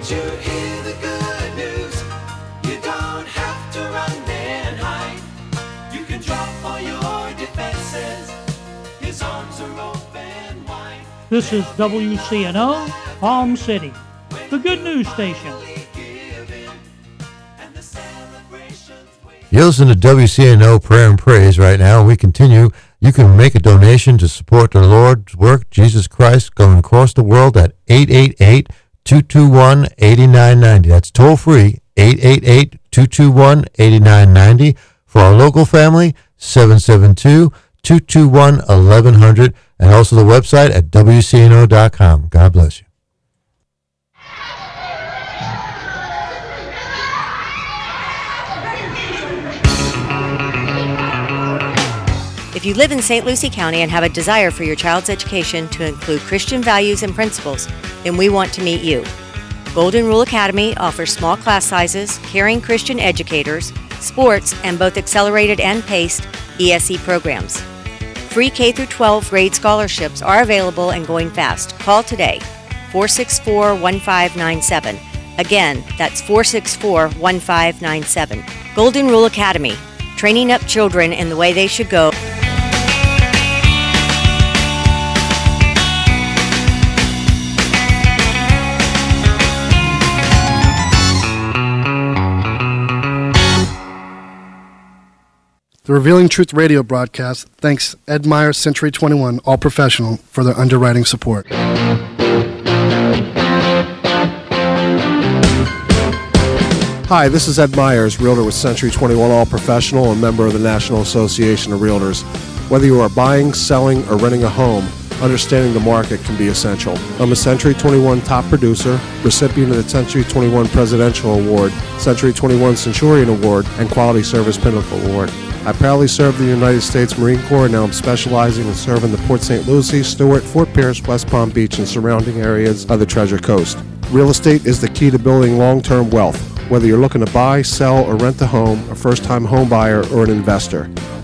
Did you hear the good news? You don't have to run and hide. You can drop all your defenses. His arms are open wide. This is WCNO, Palm City, the good news station. You listen to WCNO Prayer and Praise right now, we continue. You can make a donation to support the Lord's work, Jesus Christ, going across the world at 888 221 8990. That's toll free, 888 221 8990. For our local family, 772 221 1100, and also the website at WCNO.com. God bless you. If you live in St. Lucie County and have a desire for your child's education to include Christian values and principles, then we want to meet you. Golden Rule Academy offers small class sizes, caring Christian educators, sports, and both accelerated and paced ESE programs. Free K 12 grade scholarships are available and going fast. Call today 464 1597. Again, that's 464 1597. Golden Rule Academy, training up children in the way they should go. The Revealing Truth radio broadcast thanks Ed Meyer Century 21 All Professional for their underwriting support. Hi, this is Ed Myers, Realtor with Century 21 All Professional and member of the National Association of Realtors. Whether you are buying, selling, or renting a home, understanding the market can be essential. I'm a Century 21 top producer, recipient of the Century 21 Presidential Award, Century 21 Centurion Award, and Quality Service Pinnacle Award. I proudly served the United States Marine Corps and now I'm specializing in serving the Port St. Lucie, Stuart, Fort Pierce, West Palm Beach, and surrounding areas of the Treasure Coast. Real estate is the key to building long term wealth, whether you're looking to buy, sell, or rent a home, a first time home buyer, or an investor.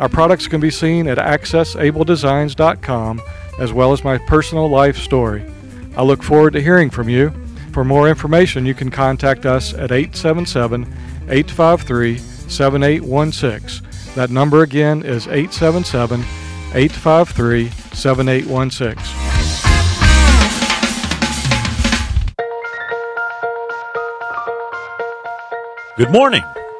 Our products can be seen at accessabledesigns.com as well as my personal life story. I look forward to hearing from you. For more information, you can contact us at 877 853 7816. That number again is 877 853 7816. Good morning.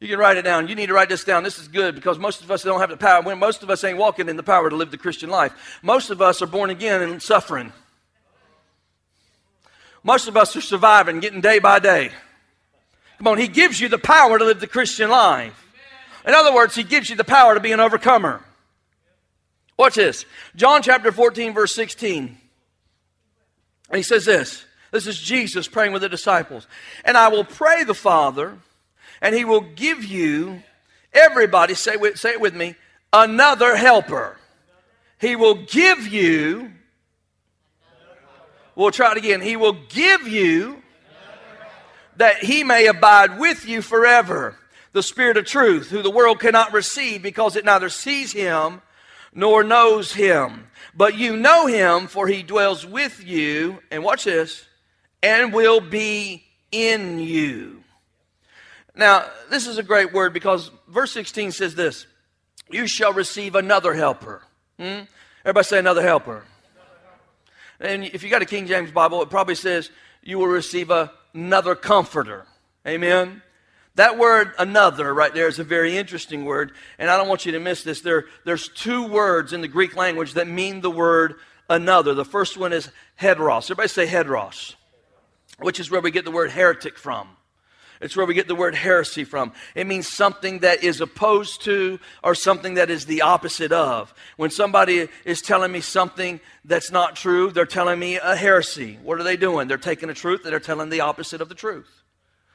You can write it down. You need to write this down. This is good because most of us don't have the power. When most of us ain't walking in the power to live the Christian life. Most of us are born again and suffering. Most of us are surviving, getting day by day. Come on, He gives you the power to live the Christian life. In other words, He gives you the power to be an overcomer. Watch this John chapter 14, verse 16. And he says this this is Jesus praying with the disciples. And I will pray the Father, and he will give you, everybody, say, say it with me, another helper. He will give you, we'll try it again. He will give you that he may abide with you forever. The Spirit of truth, who the world cannot receive because it neither sees him nor knows him. But you know him, for he dwells with you. And watch this and will be in you. Now, this is a great word because verse 16 says this You shall receive another helper. Hmm? Everybody say another helper. And if you got a King James Bible, it probably says you will receive a, another comforter. Amen. That word another right there is a very interesting word, and I don't want you to miss this. There, there's two words in the Greek language that mean the word another. The first one is heteros. Everybody say heteros which is where we get the word heretic from. It's where we get the word heresy from. It means something that is opposed to or something that is the opposite of. When somebody is telling me something that's not true, they're telling me a heresy. What are they doing? They're taking a truth and they're telling the opposite of the truth.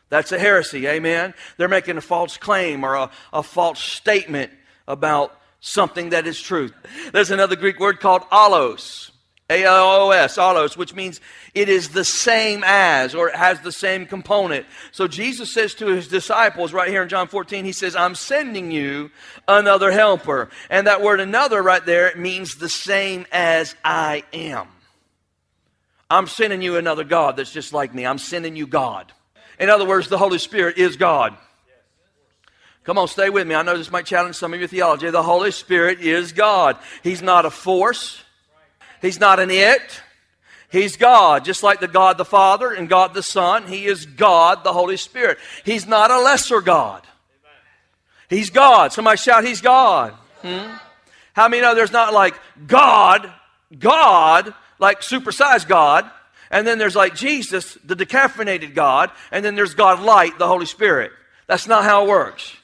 That's a heresy, amen? They're making a false claim or a, a false statement about something that is truth. There's another Greek word called allos. A-L-O-S, allos, which means it is the same as, or it has the same component. So Jesus says to his disciples right here in John 14, he says, I'm sending you another helper. And that word another right there means the same as I am. I'm sending you another God that's just like me. I'm sending you God. In other words, the Holy Spirit is God. Come on, stay with me. I know this might challenge some of your theology. The Holy Spirit is God. He's not a force. He's not an it. He's God, just like the God the Father and God the Son. He is God, the Holy Spirit. He's not a lesser God. He's God. Somebody shout, He's God. Hmm? How many know there's not like God, God, like supersized God, and then there's like Jesus, the decaffeinated God, and then there's God light, the Holy Spirit. That's not how it works.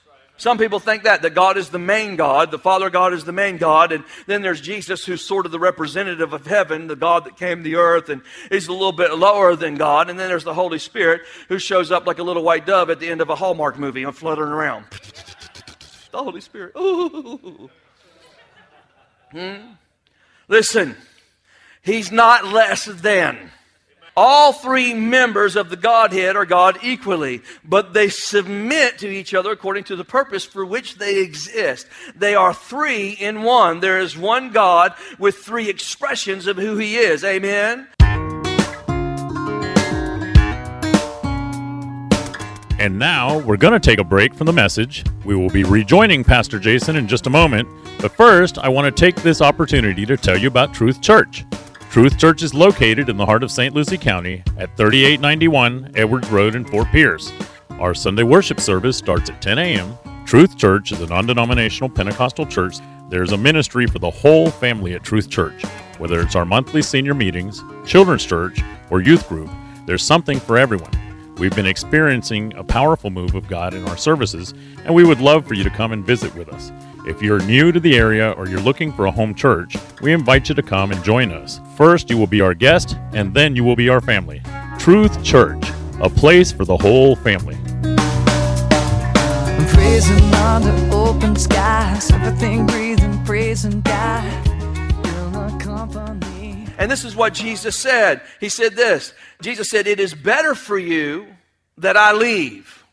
Some people think that, that God is the main God, the Father God is the main God, and then there's Jesus who's sort of the representative of heaven, the God that came to earth, and he's a little bit lower than God, and then there's the Holy Spirit who shows up like a little white dove at the end of a Hallmark movie and fluttering around. the Holy Spirit. Ooh. Hmm? Listen, he's not less than. All three members of the Godhead are God equally, but they submit to each other according to the purpose for which they exist. They are three in one. There is one God with three expressions of who He is. Amen. And now we're going to take a break from the message. We will be rejoining Pastor Jason in just a moment. But first, I want to take this opportunity to tell you about Truth Church. Truth Church is located in the heart of St. Lucie County at 3891 Edwards Road in Fort Pierce. Our Sunday worship service starts at 10 a.m. Truth Church is a non denominational Pentecostal church. There's a ministry for the whole family at Truth Church. Whether it's our monthly senior meetings, children's church, or youth group, there's something for everyone. We've been experiencing a powerful move of God in our services, and we would love for you to come and visit with us. If you're new to the area or you're looking for a home church, we invite you to come and join us. First, you will be our guest, and then you will be our family. Truth Church, a place for the whole family. I'm praising under open skies, everything breathing, praising God. And this is what Jesus said. He said this Jesus said, It is better for you that I leave.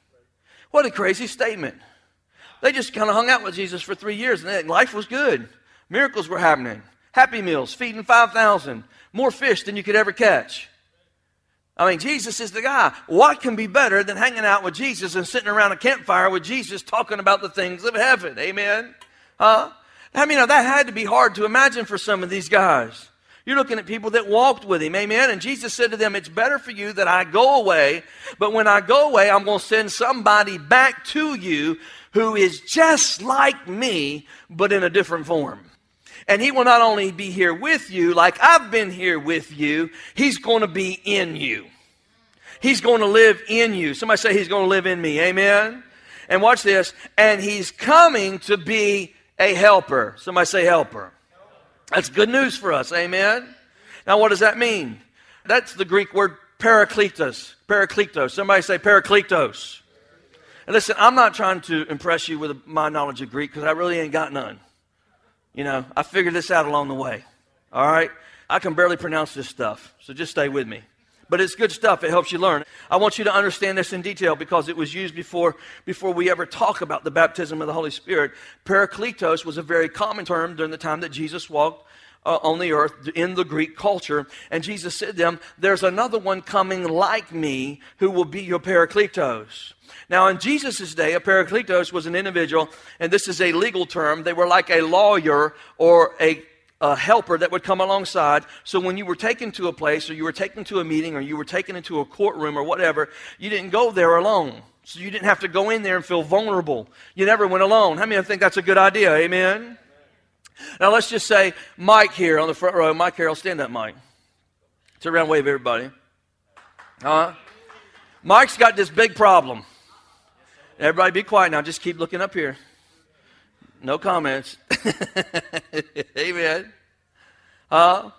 What a crazy statement. They just kind of hung out with Jesus for three years and life was good. Miracles were happening. Happy meals, feeding 5,000, more fish than you could ever catch. I mean, Jesus is the guy. What can be better than hanging out with Jesus and sitting around a campfire with Jesus talking about the things of heaven? Amen? Huh? I mean, that had to be hard to imagine for some of these guys. You're looking at people that walked with him. Amen. And Jesus said to them, It's better for you that I go away, but when I go away, I'm going to send somebody back to you who is just like me, but in a different form. And he will not only be here with you, like I've been here with you, he's going to be in you. He's going to live in you. Somebody say he's going to live in me. Amen. And watch this. And he's coming to be a helper. Somebody say helper. That's good news for us. Amen. Now, what does that mean? that's the Greek word parakletos. Parakletos. Somebody say parakletos. And listen, I'm not trying to impress you with my knowledge of Greek because I really ain't got none. You know, I figured this out along the way. All right? I can barely pronounce this stuff, so just stay with me. But it's good stuff. It helps you learn. I want you to understand this in detail because it was used before, before we ever talk about the baptism of the Holy Spirit. Parakletos was a very common term during the time that Jesus walked uh, on the earth in the Greek culture. And Jesus said to them, There's another one coming like me who will be your Parakletos. Now, in Jesus' day, a Parakletos was an individual, and this is a legal term. They were like a lawyer or a a helper that would come alongside. So when you were taken to a place or you were taken to a meeting or you were taken into a courtroom or whatever, you didn't go there alone. So you didn't have to go in there and feel vulnerable. You never went alone. How many think that's a good idea? Amen? Now let's just say Mike here on the front row. Mike Carroll, stand up, Mike. Turn around, wave everybody. Huh? Mike's got this big problem. Everybody be quiet now. Just keep looking up here. No comments. Amen. Uh,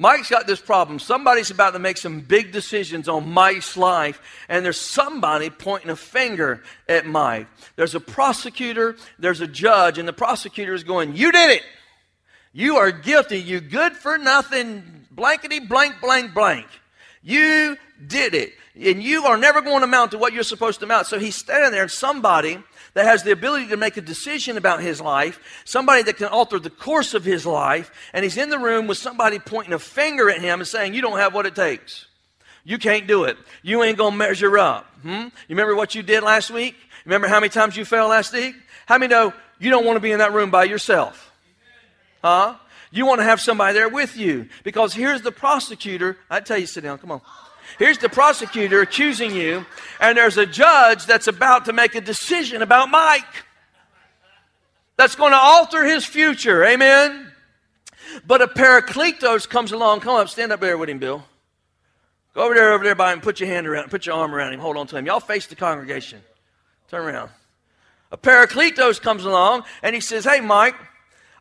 Mike's got this problem. Somebody's about to make some big decisions on Mike's life, and there's somebody pointing a finger at Mike. There's a prosecutor, there's a judge, and the prosecutor is going, You did it. You are guilty. You good for nothing. Blankety blank, blank, blank. You did it. And you are never going to amount to what you're supposed to amount. So he's standing there, and somebody that has the ability to make a decision about his life, somebody that can alter the course of his life, and he's in the room with somebody pointing a finger at him and saying, You don't have what it takes. You can't do it. You ain't going to measure up. Hmm? You remember what you did last week? Remember how many times you fell last week? How many know you don't want to be in that room by yourself? Huh? You want to have somebody there with you. Because here's the prosecutor. I tell you, sit down. Come on. Here's the prosecutor accusing you, and there's a judge that's about to make a decision about Mike that's going to alter his future. Amen. But a Parakletos comes along. Come up, stand up there with him, Bill. Go over there, over there by him. Put your hand around, put your arm around him. Hold on to him. Y'all face the congregation. Turn around. A Parakletos comes along and he says, "Hey, Mike."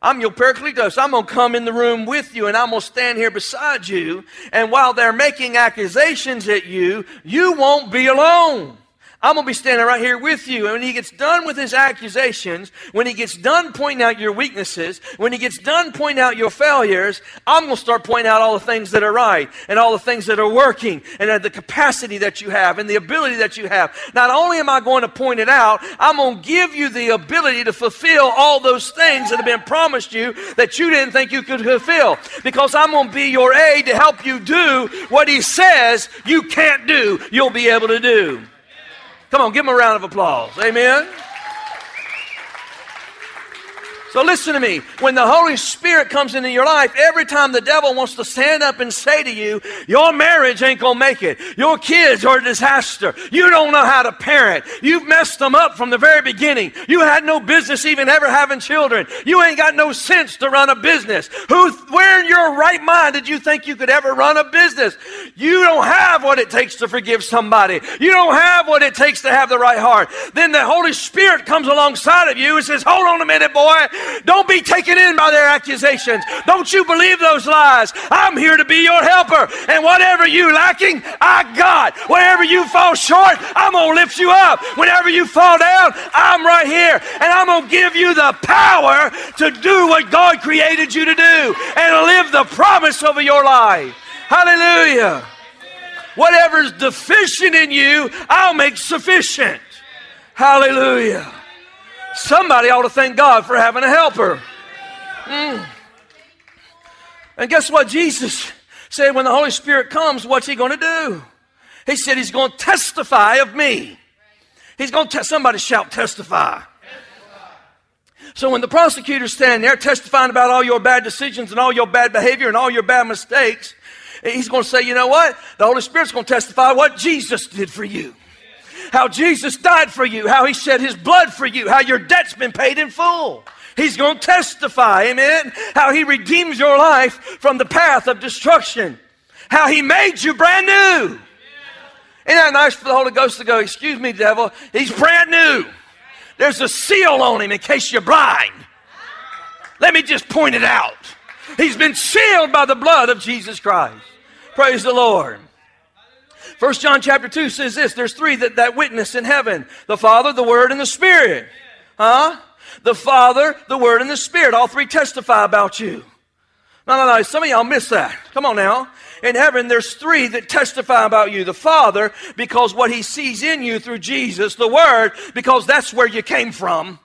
I'm your Parakletos. I'm going to come in the room with you and I'm going to stand here beside you. And while they're making accusations at you, you won't be alone. I'm going to be standing right here with you. And when he gets done with his accusations, when he gets done pointing out your weaknesses, when he gets done pointing out your failures, I'm going to start pointing out all the things that are right and all the things that are working and the capacity that you have and the ability that you have. Not only am I going to point it out, I'm going to give you the ability to fulfill all those things that have been promised you that you didn't think you could fulfill. Because I'm going to be your aid to help you do what he says you can't do, you'll be able to do. Come on, give him a round of applause. Amen. So listen to me. When the Holy Spirit comes into your life, every time the devil wants to stand up and say to you, your marriage ain't to make it. Your kids are a disaster. You don't know how to parent. You've messed them up from the very beginning. You had no business even ever having children. You ain't got no sense to run a business. Who, where in your right mind did you think you could ever run a business? You don't have what it takes to forgive somebody. You don't have what it takes to have the right heart. Then the Holy Spirit comes alongside of you and says, hold on a minute, boy. Don't be taken in by their accusations. Don't you believe those lies. I'm here to be your helper. And whatever you lacking, I got. Wherever you fall short, I'm going to lift you up. Whenever you fall down, I'm right here. And I'm going to give you the power to do what God created you to do and live the promise over your life. Hallelujah. Whatever's deficient in you, I'll make sufficient. Hallelujah. Somebody ought to thank God for having a helper. Mm. And guess what? Jesus said, when the Holy Spirit comes, what's he going to do? He said, he's going to testify of me. He's going to, te- somebody shout, testify. So when the prosecutor's standing there testifying about all your bad decisions and all your bad behavior and all your bad mistakes, he's going to say, you know what? The Holy Spirit's going to testify what Jesus did for you how Jesus died for you, how he shed his blood for you, how your debt's been paid in full. He's going to testify, amen, how he redeems your life from the path of destruction, how he made you brand new. Isn't that nice for the Holy Ghost to go, excuse me, devil, he's brand new. There's a seal on him in case you're blind. Let me just point it out. He's been sealed by the blood of Jesus Christ. Praise the Lord. First John chapter 2 says this there's three that, that witness in heaven the Father, the Word, and the Spirit. Huh? The Father, the Word, and the Spirit. All three testify about you. No, no, no. Some of y'all miss that. Come on now. In heaven, there's three that testify about you. The Father, because what He sees in you through Jesus. The Word, because that's where you came from.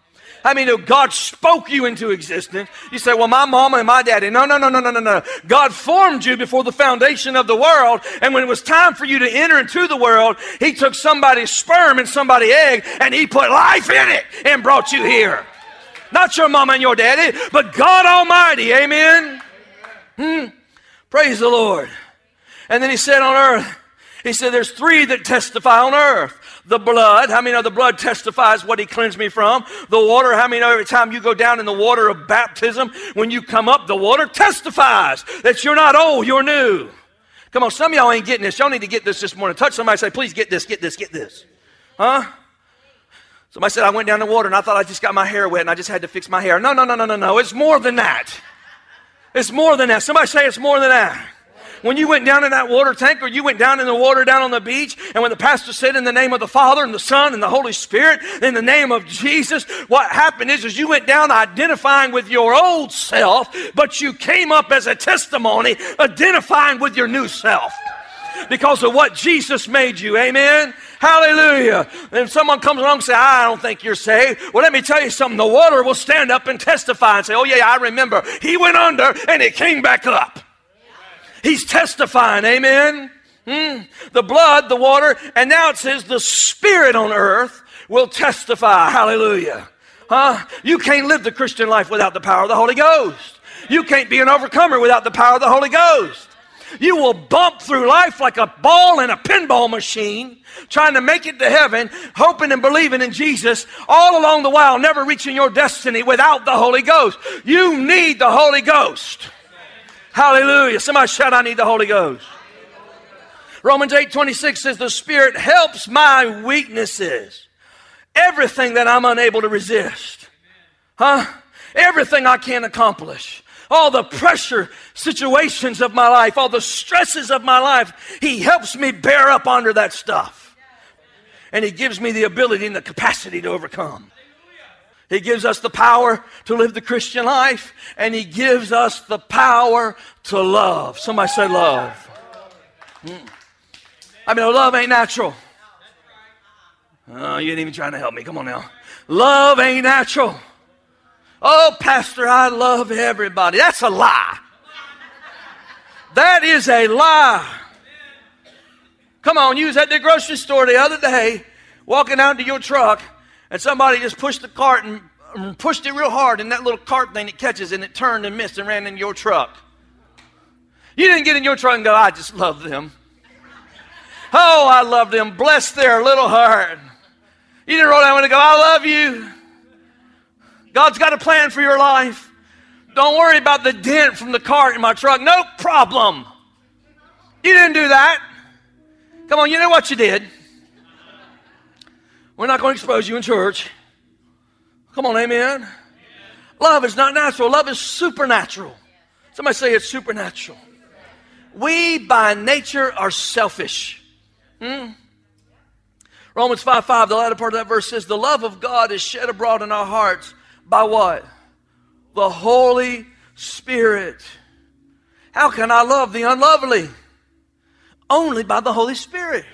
I mean, God spoke you into existence. You say, well, my mama and my daddy. No, no, no, no, no, no, no. God formed you before the foundation of the world. And when it was time for you to enter into the world, He took somebody's sperm and somebody's egg and He put life in it and brought you here. Not your mama and your daddy, but God Almighty. Amen. Hmm. Praise the Lord. And then He said on earth, He said, there's three that testify on earth the blood. How many know the blood testifies what he cleansed me from? The water. How many know every time you go down in the water of baptism, when you come up, the water testifies that you're not old, you're new. Come on, some of y'all ain't getting this. Y'all need to get this this morning. Touch somebody say, please get this, get this, get this. Huh? Somebody said, I went down the water and I thought I just got my hair wet and I just had to fix my hair. No, no, no, no, no, no. It's more than that. It's more than that. Somebody say it's more than that. When you went down in that water tank or you went down in the water down on the beach, and when the pastor said in the name of the Father and the Son and the Holy Spirit, in the name of Jesus, what happened is, is you went down identifying with your old self, but you came up as a testimony identifying with your new self because of what Jesus made you. Amen. Hallelujah. And someone comes along and say, I don't think you're saved. Well, let me tell you something. The water will stand up and testify and say, Oh, yeah, I remember. He went under and it came back up. He's testifying. Amen. Mm. The blood, the water, and now it says the spirit on earth will testify. Hallelujah. Huh? You can't live the Christian life without the power of the Holy Ghost. You can't be an overcomer without the power of the Holy Ghost. You will bump through life like a ball in a pinball machine, trying to make it to heaven, hoping and believing in Jesus, all along the while, never reaching your destiny without the Holy Ghost. You need the Holy Ghost. Hallelujah. Somebody shout, I need the Holy Ghost. Romans 8 26 says, The Spirit helps my weaknesses. Everything that I'm unable to resist. Huh? Everything I can't accomplish. All the pressure situations of my life, all the stresses of my life, He helps me bear up under that stuff. And He gives me the ability and the capacity to overcome. He gives us the power to live the Christian life, and He gives us the power to love. Somebody say love. Mm. I mean, love ain't natural. Oh, you ain't even trying to help me. Come on now. Love ain't natural. Oh, Pastor, I love everybody. That's a lie. That is a lie. Come on, you was at the grocery store the other day, walking out to your truck, and somebody just pushed the cart and pushed it real hard, and that little cart thing it catches and it turned and missed and ran in your truck. You didn't get in your truck and go, I just love them. Oh, I love them. Bless their little heart. You didn't roll down and go, I love you. God's got a plan for your life. Don't worry about the dent from the cart in my truck. No problem. You didn't do that. Come on, you know what you did. We're not going to expose you in church. Come on, amen. Love is not natural, love is supernatural. Somebody say it's supernatural. We by nature are selfish. Hmm? Romans 5 5, the latter part of that verse says, The love of God is shed abroad in our hearts by what? The Holy Spirit. How can I love the unlovely? Only by the Holy Spirit.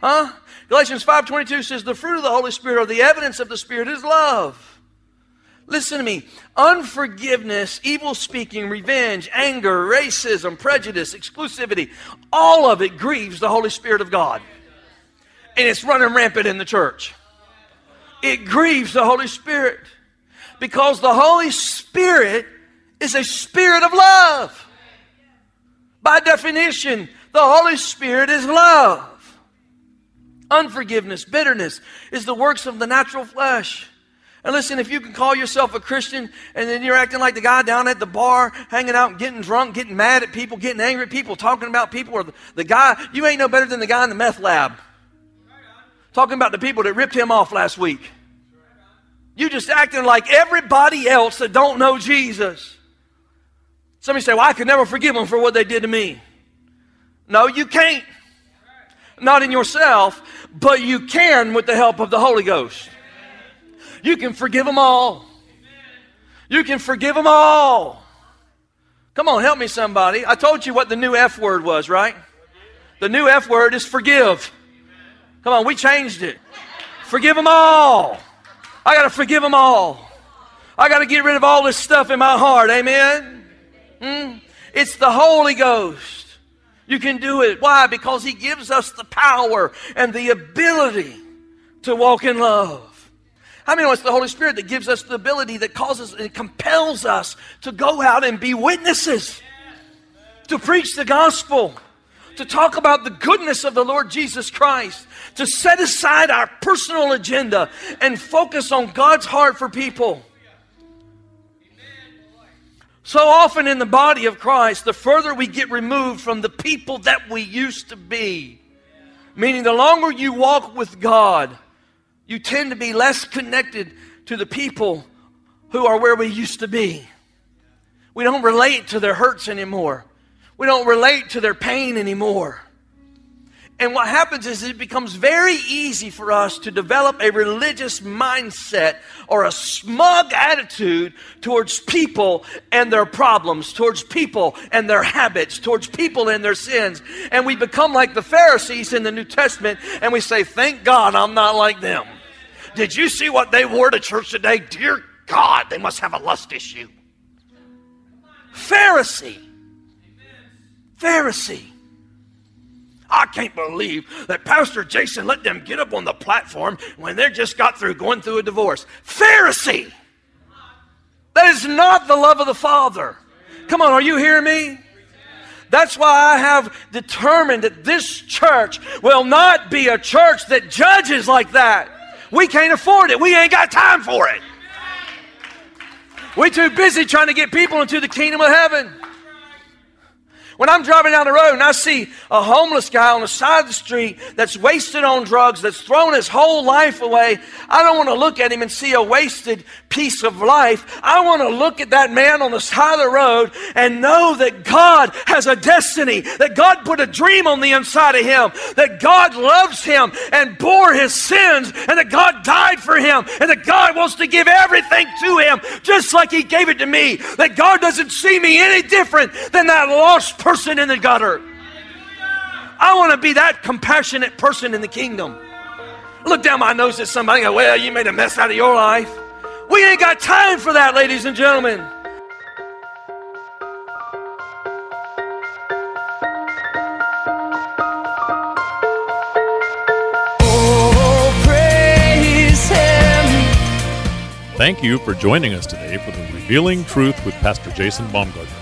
Huh? Galatians 5:22 says the fruit of the Holy Spirit or the evidence of the Spirit is love. Listen to me. Unforgiveness, evil speaking, revenge, anger, racism, prejudice, exclusivity, all of it grieves the Holy Spirit of God. And it's running rampant in the church. It grieves the Holy Spirit because the Holy Spirit is a spirit of love. By definition, the Holy Spirit is love. Unforgiveness, bitterness is the works of the natural flesh. And listen, if you can call yourself a Christian and then you're acting like the guy down at the bar, hanging out, getting drunk, getting mad at people, getting angry at people, talking about people, or the, the guy, you ain't no better than the guy in the meth lab. Talking about the people that ripped him off last week. You just acting like everybody else that don't know Jesus. Somebody say, Well, I could never forgive them for what they did to me. No, you can't. Not in yourself, but you can with the help of the Holy Ghost. You can forgive them all. You can forgive them all. Come on, help me, somebody. I told you what the new F word was, right? The new F word is forgive. Come on, we changed it. Forgive them all. I got to forgive them all. I got to get rid of all this stuff in my heart. Amen. Hmm? It's the Holy Ghost. You can do it. Why? Because He gives us the power and the ability to walk in love. How many know it's the Holy Spirit that gives us the ability that causes and compels us to go out and be witnesses, to preach the gospel, to talk about the goodness of the Lord Jesus Christ, to set aside our personal agenda and focus on God's heart for people. So often in the body of Christ, the further we get removed from the people that we used to be, meaning the longer you walk with God, you tend to be less connected to the people who are where we used to be. We don't relate to their hurts anymore. We don't relate to their pain anymore. And what happens is it becomes very easy for us to develop a religious mindset or a smug attitude towards people and their problems, towards people and their habits, towards people and their sins. And we become like the Pharisees in the New Testament and we say, Thank God I'm not like them. Did you see what they wore to church today? Dear God, they must have a lust issue. Pharisee. Pharisee. I can't believe that Pastor Jason let them get up on the platform when they just got through going through a divorce. Pharisee. That is not the love of the Father. Come on, are you hearing me? That's why I have determined that this church will not be a church that judges like that. We can't afford it. We ain't got time for it. We're too busy trying to get people into the kingdom of heaven. When I'm driving down the road and I see a homeless guy on the side of the street that's wasted on drugs, that's thrown his whole life away, I don't want to look at him and see a wasted piece of life. I want to look at that man on the side of the road and know that God has a destiny, that God put a dream on the inside of him, that God loves him and bore his sins, and that God died for him, and that God wants to give everything to him just like he gave it to me. That God doesn't see me any different than that lost person in the gutter. I want to be that compassionate person in the kingdom. Look down my nose at somebody and go, Well, you made a mess out of your life. We ain't got time for that, ladies and gentlemen. Oh, praise Him. Thank you for joining us today for the Revealing Truth with Pastor Jason Baumgartner.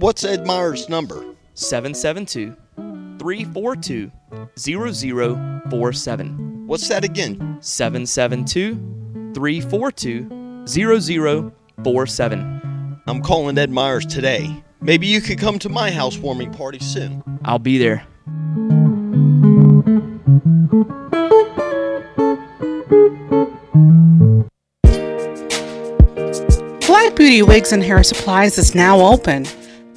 What's Ed Meyer's number? 772 342 0047. What's that again? 772 342 0047. I'm calling Ed Myers today. Maybe you could come to my housewarming party soon. I'll be there. Black Beauty Wigs and Hair Supplies is now open.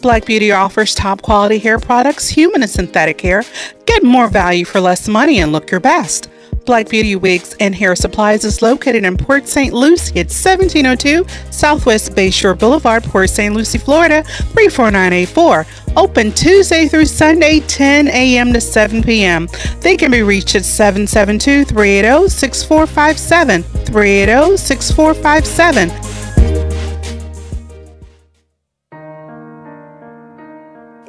Black Beauty offers top quality hair products, human and synthetic hair. Get more value for less money and look your best. Black Beauty Wigs and Hair Supplies is located in Port St. Lucie at 1702 Southwest Bayshore Boulevard, Port St. Lucie, Florida 34984. Open Tuesday through Sunday, 10 a.m. to 7 p.m. They can be reached at 772 380 6457. 380 6457.